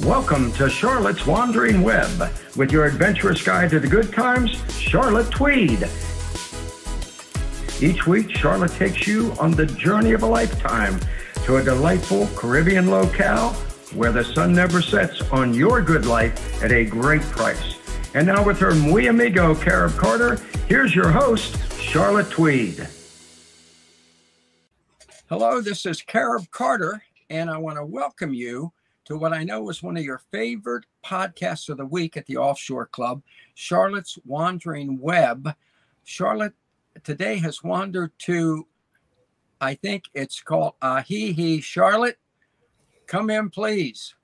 Welcome to Charlotte's Wandering Web with your adventurous guide to the good times, Charlotte Tweed. Each week, Charlotte takes you on the journey of a lifetime to a delightful Caribbean locale where the sun never sets on your good life at a great price. And now, with her muy amigo, Carib Carter, here's your host, Charlotte Tweed. Hello, this is Carib Carter, and I want to welcome you to what I know is one of your favorite podcasts of the week at the Offshore Club, Charlotte's Wandering Web. Charlotte today has wandered to, I think it's called uh, Ajijic. Charlotte, come in, please.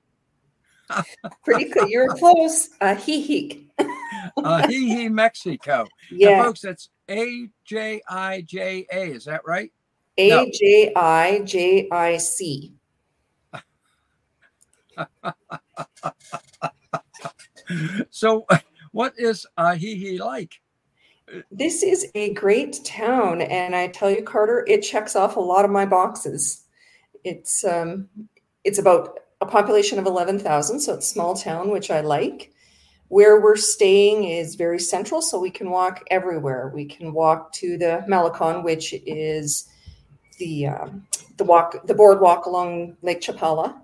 Pretty good. You're close. Ajijic. Ajijic, Mexico. Yeah. And folks, that's A J I J A. Is that right? A J I J I C. so, what is Ajijic like? This is a great town, and I tell you, Carter, it checks off a lot of my boxes. It's um, it's about a population of eleven thousand, so it's small town, which I like. Where we're staying is very central, so we can walk everywhere. We can walk to the Malecon, which is the um, the walk the boardwalk along Lake Chapala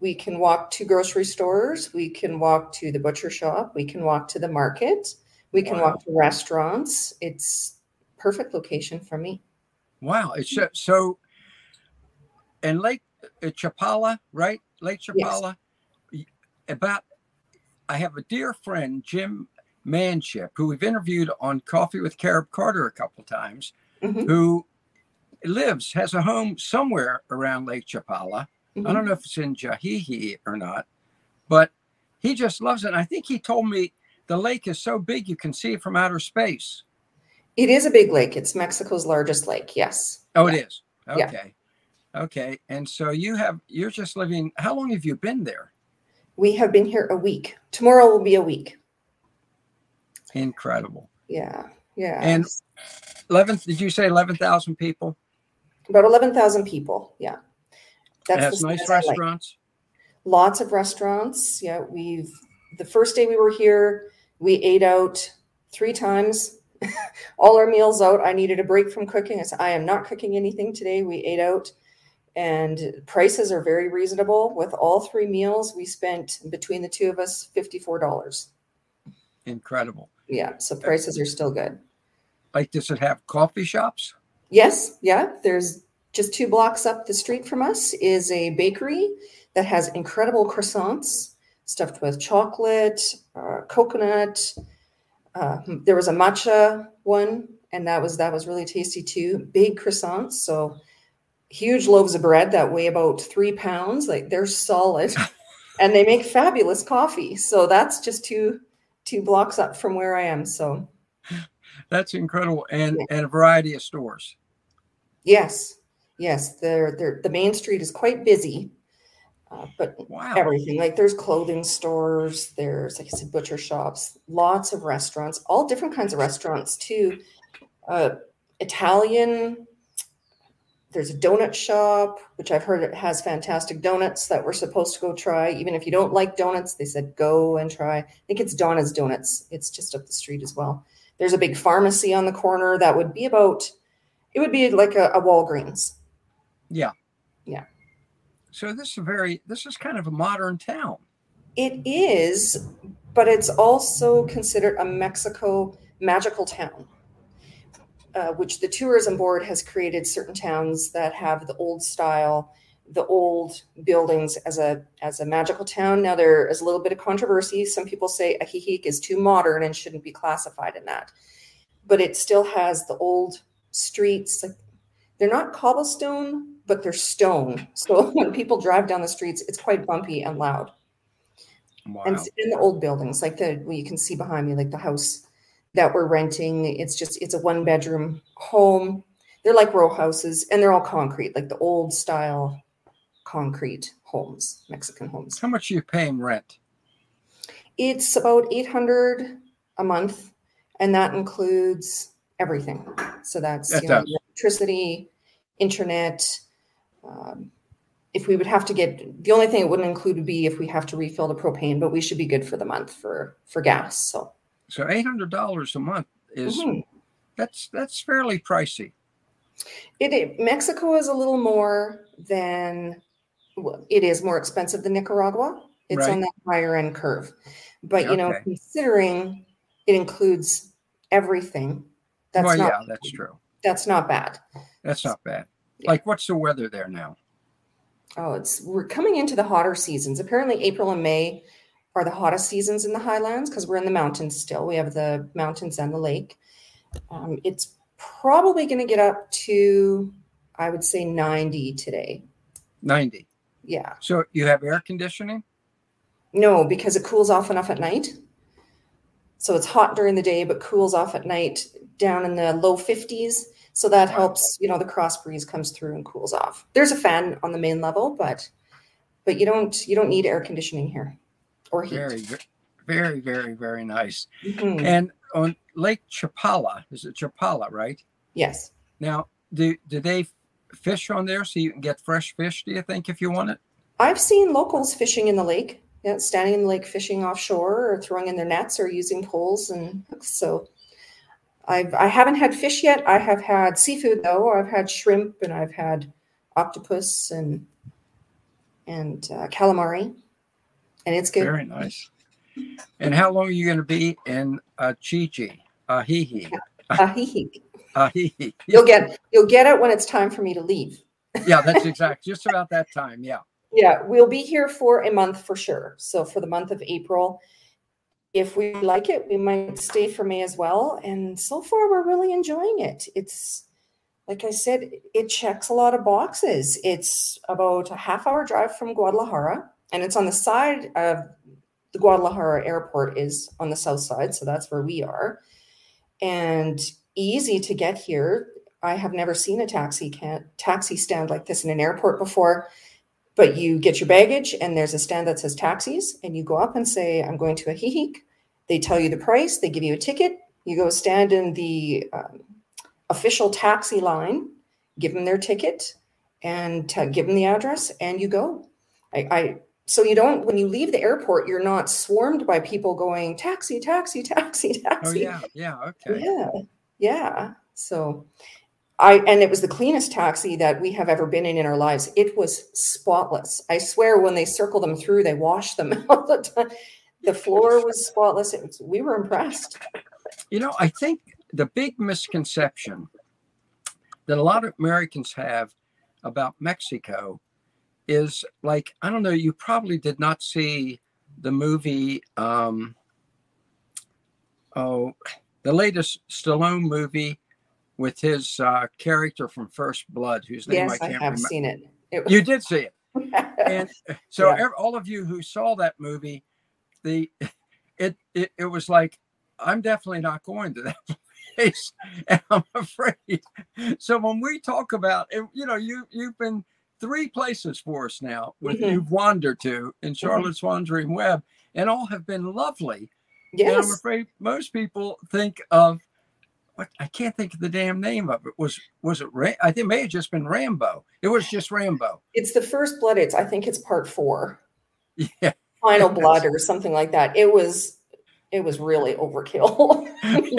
we can walk to grocery stores we can walk to the butcher shop we can walk to the market we can wow. walk to restaurants it's perfect location for me wow it's so, so and lake uh, chapala right lake chapala yes. about i have a dear friend jim manship who we've interviewed on coffee with carib carter a couple times mm-hmm. who lives has a home somewhere around lake chapala Mm-hmm. I don't know if it's in Ajijic or not, but he just loves it. And I think he told me the lake is so big you can see it from outer space. It is a big lake. It's Mexico's largest lake. Yes. Oh, yeah. it is. Okay. Yeah. Okay. And so you have you're just living. How long have you been there? We have been here a week. Tomorrow will be a week. Incredible. Yeah. Yeah. And eleven. Did you say eleven thousand people? About eleven thousand people. Yeah. That's nice restaurants. Like. Lots of restaurants. Yeah, we've the first day we were here, we ate out three times. All our meals out. I needed a break from cooking. I said, I am not cooking anything today. We ate out, and prices are very reasonable. With all three meals, we spent between the two of us fifty-four dollars. Incredible. Yeah, so prices are still good. Like, does it have coffee shops? Yes, yeah. There's just two blocks up the street from us is a bakery that has incredible croissants stuffed with chocolate, uh, coconut. Uh, there was a matcha one, and that was that was really tasty too. Big croissants, so huge loaves of bread that weigh about three pounds. Like they're solid, and they make fabulous coffee. So that's just two two blocks up from where I am. So that's incredible, and yeah. and a variety of stores. Yes, Yes, they're, they're, the main street is quite busy, uh, but wow. everything like there's clothing stores, there's like I said, butcher shops, lots of restaurants, all different kinds of restaurants too. Uh, Italian. There's a donut shop, which I've heard it has fantastic donuts that we're supposed to go try. Even if you don't like donuts, they said go and try. I think it's Donna's Donuts. It's just up the street as well. There's a big pharmacy on the corner that would be about. It would be like a, a Walgreens yeah. Yeah. So this is a very this is kind of a modern town. It is, but it's also considered a Mexico magical town. Uh, which the tourism board has created certain towns that have the old style, the old buildings as a as a magical town. Now there is a little bit of controversy. Some people say Ajijic is too modern and shouldn't be classified in that, but it still has the old streets. They're not cobblestone, but they're stone. So when people drive down the streets, it's quite bumpy and loud. Wow. And in the old buildings, like the well, you can see behind me, like the house that we're renting, it's just it's a one bedroom home. They're like row houses, and they're all concrete, like the old style concrete homes, Mexican homes. How much are you paying rent? It's about eight hundred a month, and that includes everything. So that's you know, electricity, internet, um, if we would have to get the only thing it wouldn't include would be if we have to refill the propane, but we should be good for the month for for gas. So so eight hundred dollars a month is mm-hmm. that's that's fairly pricey. It, it, Mexico is a little more than well, it is more expensive than Nicaragua. It's right. on that higher end curve, but you okay. know, considering it includes everything, that's well, not, yeah, that's true. That's not bad. That's not bad. Yeah. Like, what's the weather there now? Oh, it's we're coming into the hotter seasons. Apparently, April and May are the hottest seasons in the highlands because we're in the mountains still. We have the mountains and the lake. Um, it's probably going to get up to, I would say, 90 today. 90. Yeah. So you have air conditioning? No, because it cools off enough at night. So it's hot during the day, but cools off at night down in the low 50s. So that helps, you know, the cross breeze comes through and cools off. There's a fan on the main level, but but you don't you don't need air conditioning here or heat. Very very very very nice. Mm-hmm. And on Lake Chapala, is it Chapala, right? Yes. Now, do do they fish on there so you can get fresh fish, do you think, if you want it? I've seen locals fishing in the lake, yeah, standing in the lake fishing offshore or throwing in their nets or using poles and hooks. so I've I haven't had fish yet. I have had seafood though. I've had shrimp and I've had octopus and and uh, calamari, and it's good. Very nice. And how long are you going to be in uh? Ahihi. Ahihi. Ahihi. You'll get you'll get it when it's time for me to leave. yeah, that's exact. Just about that time. Yeah. Yeah, we'll be here for a month for sure. So for the month of April, if we like it, we might stay for May as well. And so far, we're really enjoying it. It's like I said, it checks a lot of boxes. It's about a half hour drive from Guadalajara, and it's on the side of the Guadalajara airport is on the south side, so that's where we are. And easy to get here. I have never seen a taxi can taxi stand like this in an airport before. But you get your baggage, and there's a stand that says taxis, and you go up and say, "I'm going to a Ajijic." They tell you the price, they give you a ticket, you go stand in the um, official taxi line, give them their ticket, and t- give them the address, and you go. I, I so you don't when you leave the airport, you're not swarmed by people going taxi, taxi, taxi, taxi. Oh yeah, yeah, okay, yeah, yeah. So I and it was the cleanest taxi that we have ever been in in our lives. It was spotless. I swear, when they circle them through, they wash them all the time the floor was spotless. Was, we were impressed. You know, I think the big misconception that a lot of Americans have about Mexico is like, I don't know, you probably did not see the movie, um, oh, the latest Stallone movie with his uh, character from First Blood, whose name yes, I can't I have remember. seen it. it was... You did see it. and so yeah. all of you who saw that movie the it, it it was like I'm definitely not going to that place, and I'm afraid. So when we talk about, you know, you you've been three places for us now. With mm-hmm. you've wandered to in mm-hmm. Charlotte's mm-hmm. Wandering Web, and all have been lovely. Yes. And I'm afraid most people think of what I can't think of the damn name of it. Was was it? Ra- I think it may have just been Rambo. It was just Rambo. It's the first blood. It's I think it's part four. Yeah final blood or something like that. It was it was really overkill.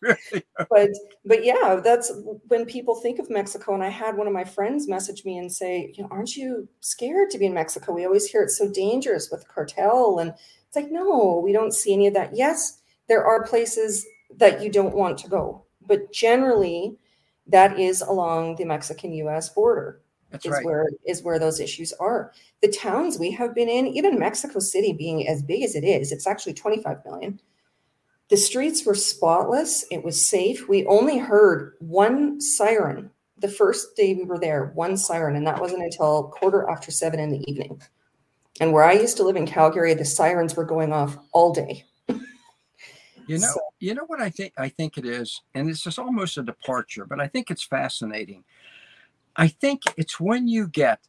but but yeah, that's when people think of Mexico. And I had one of my friends message me and say, you know, aren't you scared to be in Mexico? We always hear it's so dangerous with cartel. And it's like, no, we don't see any of that. Yes, there are places that you don't want to go, but generally that is along the Mexican US border. That's is right. where is where those issues are. The towns we have been in, even Mexico City being as big as it is, it's actually 25 million. The streets were spotless. It was safe. We only heard one siren the first day we were there, one siren, and that wasn't until quarter after seven in the evening. And where I used to live in Calgary, the sirens were going off all day. You know, so. you know what I think I think it is, and it's just almost a departure, but I think it's fascinating I think it's when you get,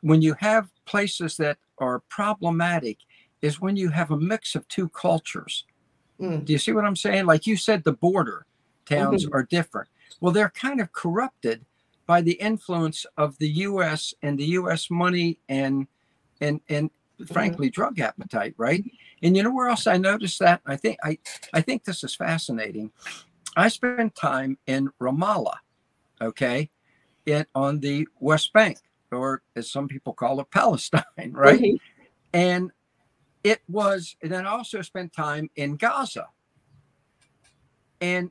when you have places that are problematic, is when you have a mix of two cultures. Mm. Do you see what I'm saying? Like you said, the border towns mm-hmm. are different. Well, they're kind of corrupted by the influence of the U.S. and the U.S. money and and and Mm-hmm. frankly drug appetite, right? And you know where else I noticed that? I think I I think this is fascinating. I spent time in Ramallah, okay, it on the West Bank, or as some people call it, Palestine, right? Mhm. And it was, and then I also spent time in Gaza. And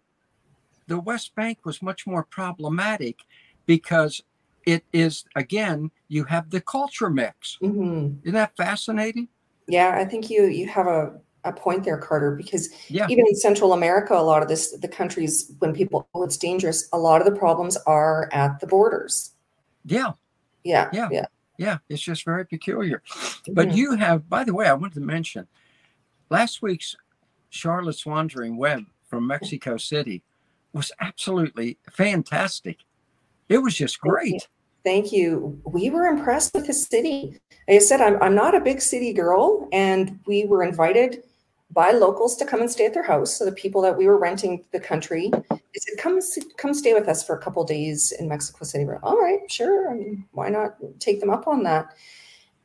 the West Bank was much more problematic because it is, again, you have the culture mix. Mhm. Isn't that fascinating? Yeah, I think you you have a, a point there, Carter, because Yeah. even in Central America, a lot of this the countries when people oh it's dangerous, a lot of the problems are at the borders. Yeah. Yeah. Yeah. Yeah. Yeah. It's just very peculiar. But Mhm. you have, by the way, I wanted to mention last week's Charlotte's Wandering Web from Mexico City was absolutely fantastic. It was just Thank you. great. Thank you. We were impressed with the city. Like I said, I'm, I'm not a big city girl, and we were invited by locals to come and stay at their house. So the people that we were renting the country, they said, "Come, come stay with us for a couple days in Mexico City." We're all right, sure. I mean, why not take them up on that?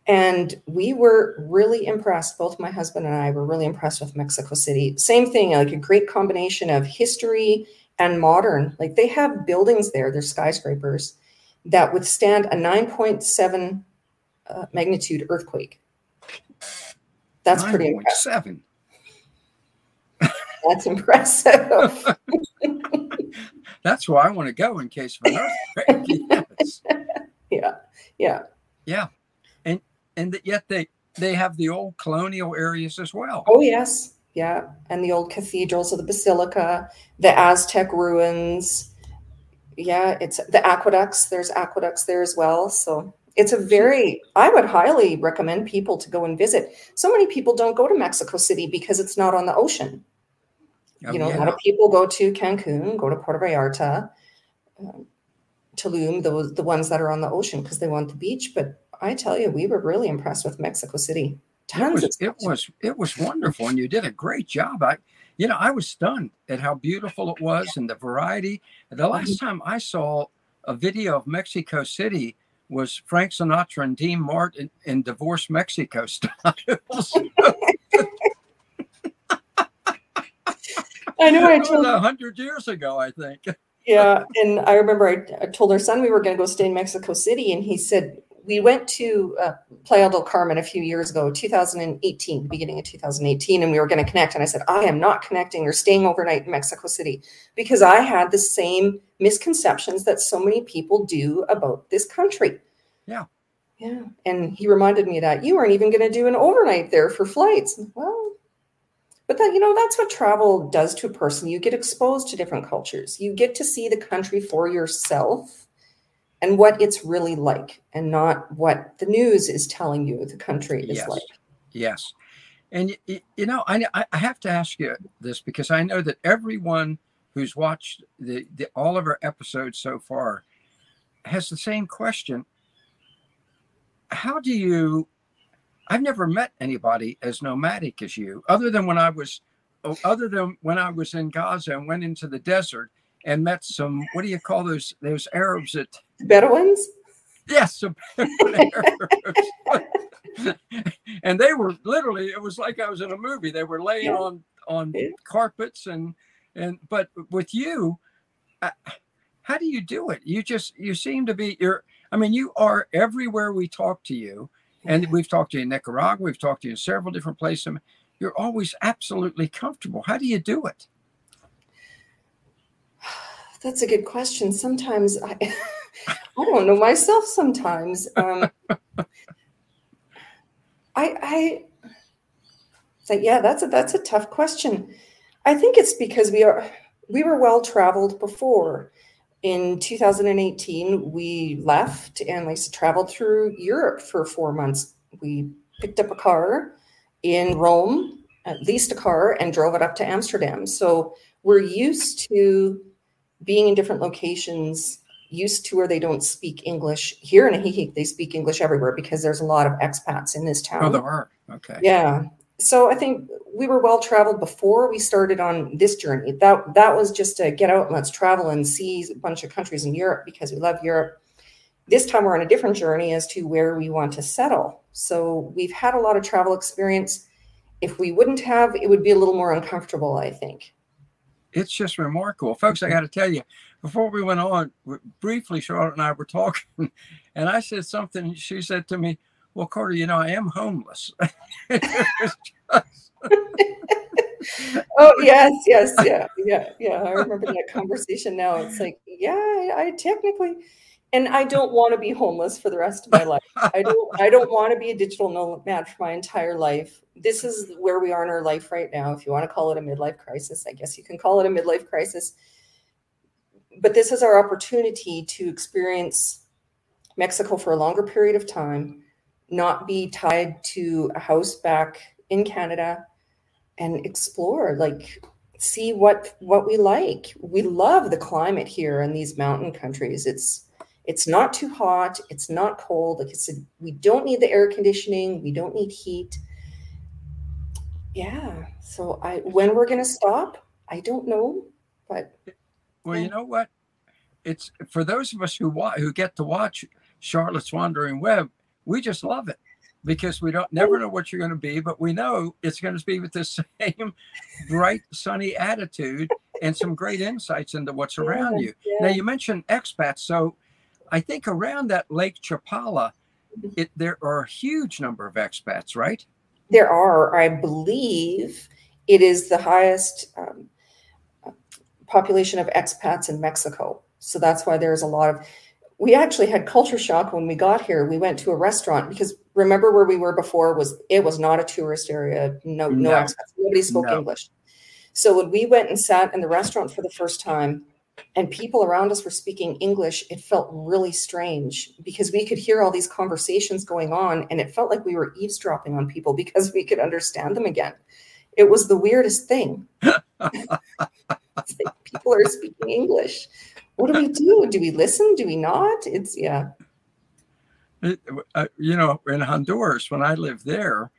And we were really impressed. Both my husband and I were really impressed with Mexico City. Same thing, like a great combination of history and modern. Like they have buildings there, they're skyscrapers that withstand a 9.7 uh, magnitude earthquake. That's pretty impressive. 9.7. That's impressive. That's where I want to go in case of an earthquake. yes. yeah, yeah. Yeah. And and that yet they they have the old colonial areas as well. Oh yes, yeah. And the old cathedrals of the basilica, the Aztec ruins. Yeah, it's the aqueducts. There's aqueducts there as well. So it's a very. I would highly recommend people to go and visit. So many people don't go to Mexico City because it's not on the ocean. Oh, you know, a lot of people go to Cancun, go to Puerto Vallarta, um, Tulum, those the ones that are on the ocean because they want the beach. But I tell you, we were really impressed with Mexico City. it Tons was of it was it was wonderful and you did a great job i you know i was stunned at how beautiful it was and the variety the last time i saw a video of mexico city was frank sinatra and dean martin in divorce mexico style I know. I told a hundred years ago i think yeah, and I remember I, I told our son we were going to go stay in Mexico City, and he said we went to uh, Playa del Carmen a few years ago, 2018, beginning of 2018, and we were going to connect. And I said I am not connecting or staying overnight in Mexico City because I had the same misconceptions that so many people do about this country. Yeah. Yeah, and he reminded me that you weren't even going to do an overnight there for flights. Well, but that you know that's what travel does to a person. You get exposed to different cultures. You get to see the country for yourself and what it's really like, and not what the news is telling you the country is Yes. like. Yes. And you know, I I I have to ask you this because I know that everyone who's watched the, the all of our episodes so far has the same question. How do you I've never met anybody as nomadic as you, other than when I was oh, other than when I was in Gaza and went into the desert and met some what do you call those those Arabs that Bedouins? Yes, some Arabs. and they were literally it was like I was in a movie. They were laying Yeah. on on Yeah. carpets and and but with you uh, how do you do it? You just you seem to be you're I mean you are everywhere we talk to you and we've talked to you in Nicaragua, we've talked to you in several different places. You're always absolutely comfortable. How do you do it? That's a good question. Sometimes I, I don't know myself. Sometimes um, I, I, so yeah, that's a that's a tough question. I think it's because we are we were well traveled before. In 2018, we left and we traveled through Europe for four months. We picked up a car in Rome, uh, leased a car, and drove it up to Amsterdam. So we're used to being in different locations, used to where they don't speak English. Here in Ajijic, they speak English everywhere because there's a lot of expats in this town. Oh, there are. Okay. Yeah. So I think we were well traveled before we started on this journey. That that was just to get out and let's travel and see a bunch of countries in Europe because we love Europe. This time we're on a different journey as to where we want to settle. So we've had a lot of travel experience. If we wouldn't have, it would be a little more uncomfortable, I think. It's just remarkable. Folks, I got to tell you, before we went on, briefly, Charlotte and I were talking, and I said something. She said to me, Well, Carter, you know, I am homeless. oh yes, yes, yeah, yeah, yeah. I remember that conversation now. It's like, yeah, I, I technically and I don't want to be homeless for the rest of my life. I don't I don't want to be a digital nomad for my entire life. This is where we are in our life right now. If you want to call it a midlife crisis, I guess you can call it a midlife crisis. But this is our opportunity to experience Mexico for a longer period of time, not be tied to a house back in Canada and explore like see what what we like. We love the climate here in these mountain countries. It's it's not too hot. It's not cold. Like I said, we don't need the air conditioning. We don't need heat. Yeah. So I when we're gonna stop, I don't know, but well, you know what? It's for those of us who wa- who get to watch Charlotte's Wandering Web, we just love it because we don't never know what you're going to be, but we know it's going to be with the same bright, sunny attitude and some great insights into what's around you. Yeah. Now you mentioned expats, so I think around that Lake Chapala, it, there are a huge number of expats, right? There are. I believe it is the highest um, population of expats in Mexico. So that's why there's a lot of. We actually had culture shock when we got here. We went to a restaurant because remember where we were before was it was not a tourist area. No, no, no expats. Nobody spoke no. English. So when we went and sat in the restaurant for the first time, and people around us were speaking English, it felt really strange because we could hear all these conversations going on and it felt like we were eavesdropping on people because we could understand them again. It was the weirdest thing. like people are speaking English. What do we do? Do we listen? Do we not? It's, yeah. It, uh, you know, in Honduras, when I lived there,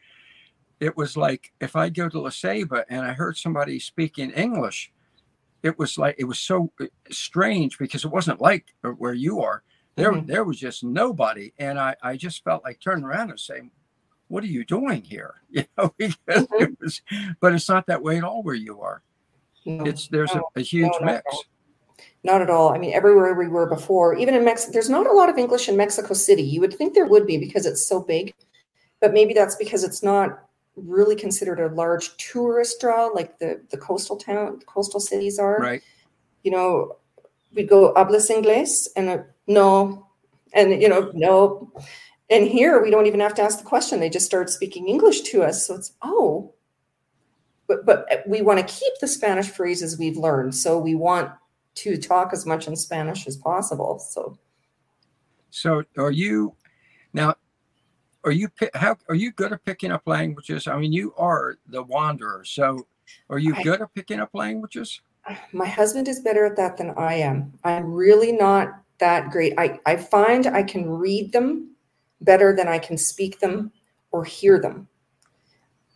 it was like if I go to La Ceiba and I heard somebody speaking English, it was like it was so uh, strange because it wasn't like where you are. There, mm-hmm. there was just nobody, and I, I just felt like turning around and saying, "What are you doing here?" You know, because mm-hmm. it was, but it's not that way at all where you are. No, it's there's no, a, a, huge no, mix. Not at all. I mean, everywhere we were before, even in Mexico, there's not a lot of English in Mexico City. You would think there would be because it's so big, but maybe that's because it's not really considered a large tourist draw like the the coastal town coastal cities are. Right. You know we go hablas inglés? And uh, no. And you know no. And here we don't even have to ask the question. They just start speaking english to us. So it's oh. But but we want to keep the spanish phrases we've learned. So we want to talk as much in spanish as possible so so are you now are you how are you good at picking up languages? I mean, you are the wanderer, so are you good at picking up languages? My husband is better at that than I am. I'm really not that great. I, I find I can read them better than I can speak them or hear them.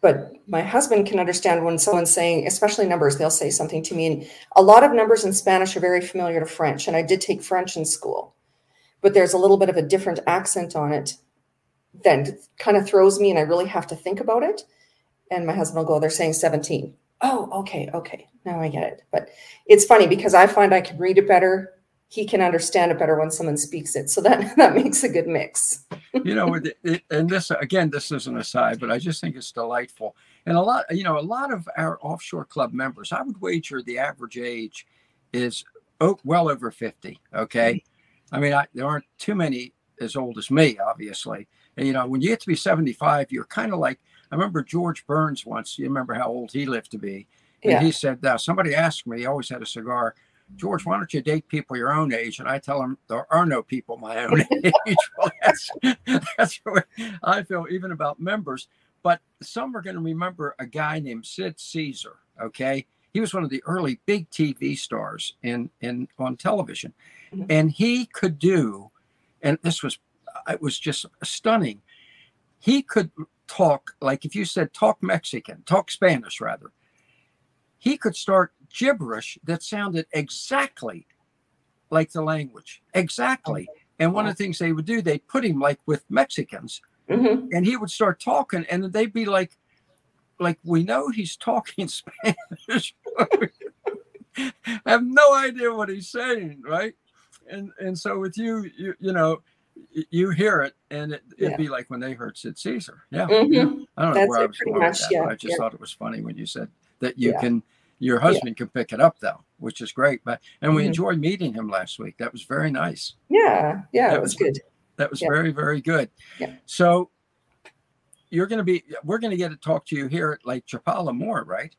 But my husband can understand when someone's saying, especially numbers, they'll say something to me. And a lot of numbers in Spanish are very familiar to French. And I did take French in school, but there's a little bit of a different accent on it that kind of throws me and I really have to think about it. And my husband will go, they're saying 17. Oh, okay, okay. Now I get it. But it's funny because I find I can read it better. He can understand it better when someone speaks it. So that that makes a good mix. you know, it, it, and this again, this is an aside, but I just think it's delightful. And a lot, you know, a lot of our offshore club members, I would wager the average age is oh, well over 50. Okay. Mm-hmm. I mean, I, there aren't too many as old as me, obviously. And, you know, when you get to be 75, you're kind of like, I remember George Burns once, you remember how old he lived to be. And yeah. he said, uh, somebody asked me, he always had a cigar, George, why don't you date people your own age? And I tell him, there are no people my own age. well, that's, that's what I feel, even about members. But some are going to remember a guy named Sid Caesar, okay? He was one of the early big TV stars in, in on television. Mm-hmm. And he could do, and this was it was just stunning. He could talk like if you said talk Mexican, talk Spanish rather, he could start gibberish that sounded exactly like the language. Exactly. And one of the things they would do, they'd put him like with Mexicans, Mhm. and he would start talking, and they'd be like, like we know he's talking Spanish. I have no idea what he's saying, right? And and so with you, you you know, you hear it, and it, it'd Yeah. be like when they heard Sid Caesar. Yeah, Mhm. yeah. I don't know That's where I was going with that, yeah, I just yeah. thought it was funny when you said that you Yeah. can. Your husband can pick it up though, which is great. But and we Mhm. enjoyed meeting him last week. That was very nice. Yeah, yeah, That it was was- good. That was Yeah. very, very good. Yeah. So you're going to be, we're going to get to talk to you here at Lake Chapala more, right?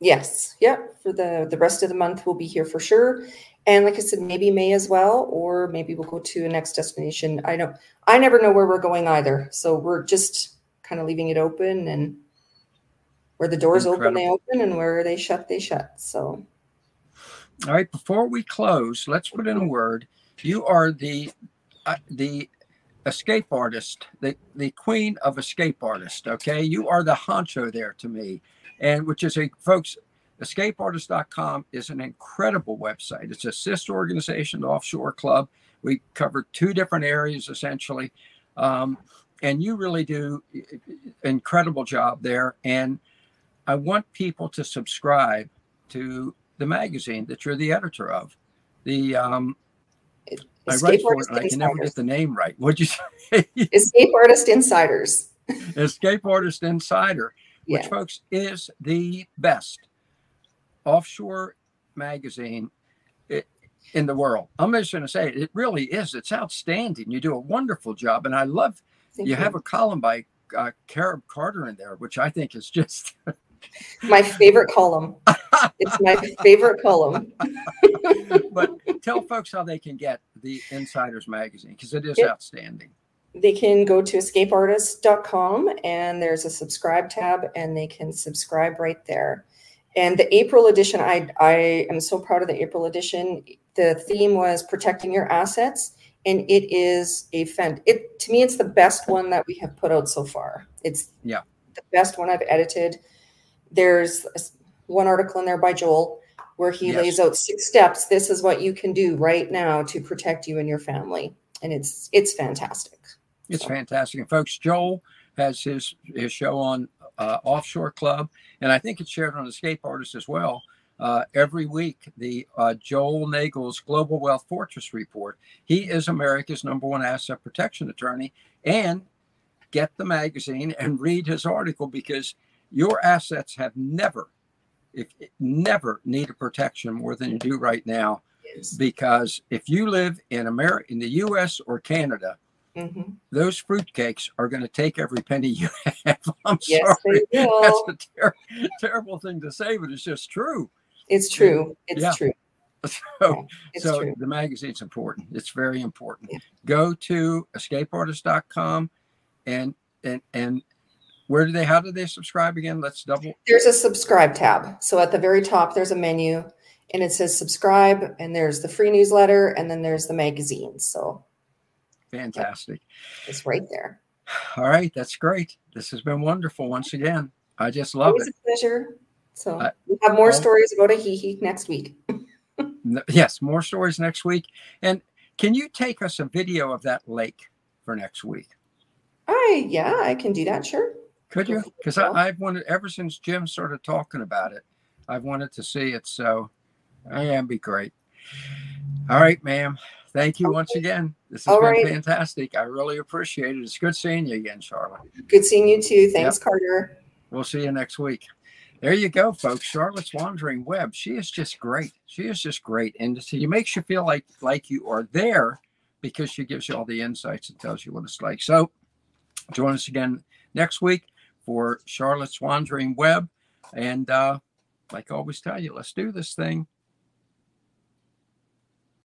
Yes, yep. For the the rest of the month, we'll be here for sure. And like I said, maybe May as well, or maybe we'll go to a next destination. I don't. I never know where we're going either, so we're just kind of leaving it open, and where the doors open, they open, and where they shut, they shut. So All right. Before we close, let's put in a word. You are the, uh, the escape artist, the, the queen of escape artists. Okay. You are the honcho there to me. And which is a, folks, escapeartist.com is an incredible website. It's a sister organization to Offshore Club. We cover two different areas essentially. Um, and you really do incredible job there. And I want people to subscribe to the magazine that you're the editor of. The um, I write escape for it, artist and I can never insiders. get the name right. What'd you say? escape artist insiders. Escape Artist Insider, which, Yeah, folks, is the best offshore magazine in the world. I'm just going to say it, it really is. It's outstanding. You do a wonderful job, and I love thank you have a column by uh, Carib Carter in there, which I think is just my favorite column. it's my favorite column. but tell folks how they can get the Insiders magazine because it is Yep. outstanding. they can go to escapeartist.com and there's a subscribe tab and they can subscribe right there and the april edition i i am so proud of the april edition the theme was protecting your assets and it is a fend it to me it's the best one that we have put out so far it's Yeah. the best one i've edited there's one article in there by joel where he Yes. lays out six steps this is what you can do right now to protect you and your family and it's it's fantastic It's So- fantastic. And folks, Joel has his his show on uh, Offshore Club, and I think it's shared on Escape Artist as well. Uh, every week, the uh, Joel Nagel's Global Wealth Fortress Report. He is America's number one asset protection attorney. And get the magazine and read his article because your assets have never, if never needed protection more than you do right now. Because if you live in America, in the U.S. or Canada, Mhm. those fruitcakes are going to take every penny you have. I'm Yes, sorry. That's a ter- terrible thing to say, but it's just true. It's true. It's Yeah. true. So, It's so true. the magazine's important. It's very important. Yeah. Go to escapeartist.com and and and where do they how do they subscribe again? Let's double There's a subscribe tab. So at the very top, there's a menu and it says subscribe, and there's the free newsletter, and then there's the magazine. So fantastic. it's right there. All right, that's great. This has been wonderful once again. I just love Always it. a pleasure. So we have more I- stories about a hee next week. Yes, more stories next week. And can you take us a video of that lake for next week? I yeah, I can do that. Sure. Could you? Because. I've wanted ever since Jim started talking about it, I've wanted to see it. So, yeah, it'd be great. All right, ma'am. Thank you once again. This has All been right. fantastic. I really appreciate it. It's good seeing you again, Charlotte. Good seeing you too. Thanks, Carter. We'll see you next week. There you go, folks. Charlotte's Wandering Web. She is just great. She is just great. And she makes you feel like like you are there because she gives you all the insights and tells you what it's like. So join us again next week for Charlotte's Wandering Web. And uh, like I always tell you, let's do this thing.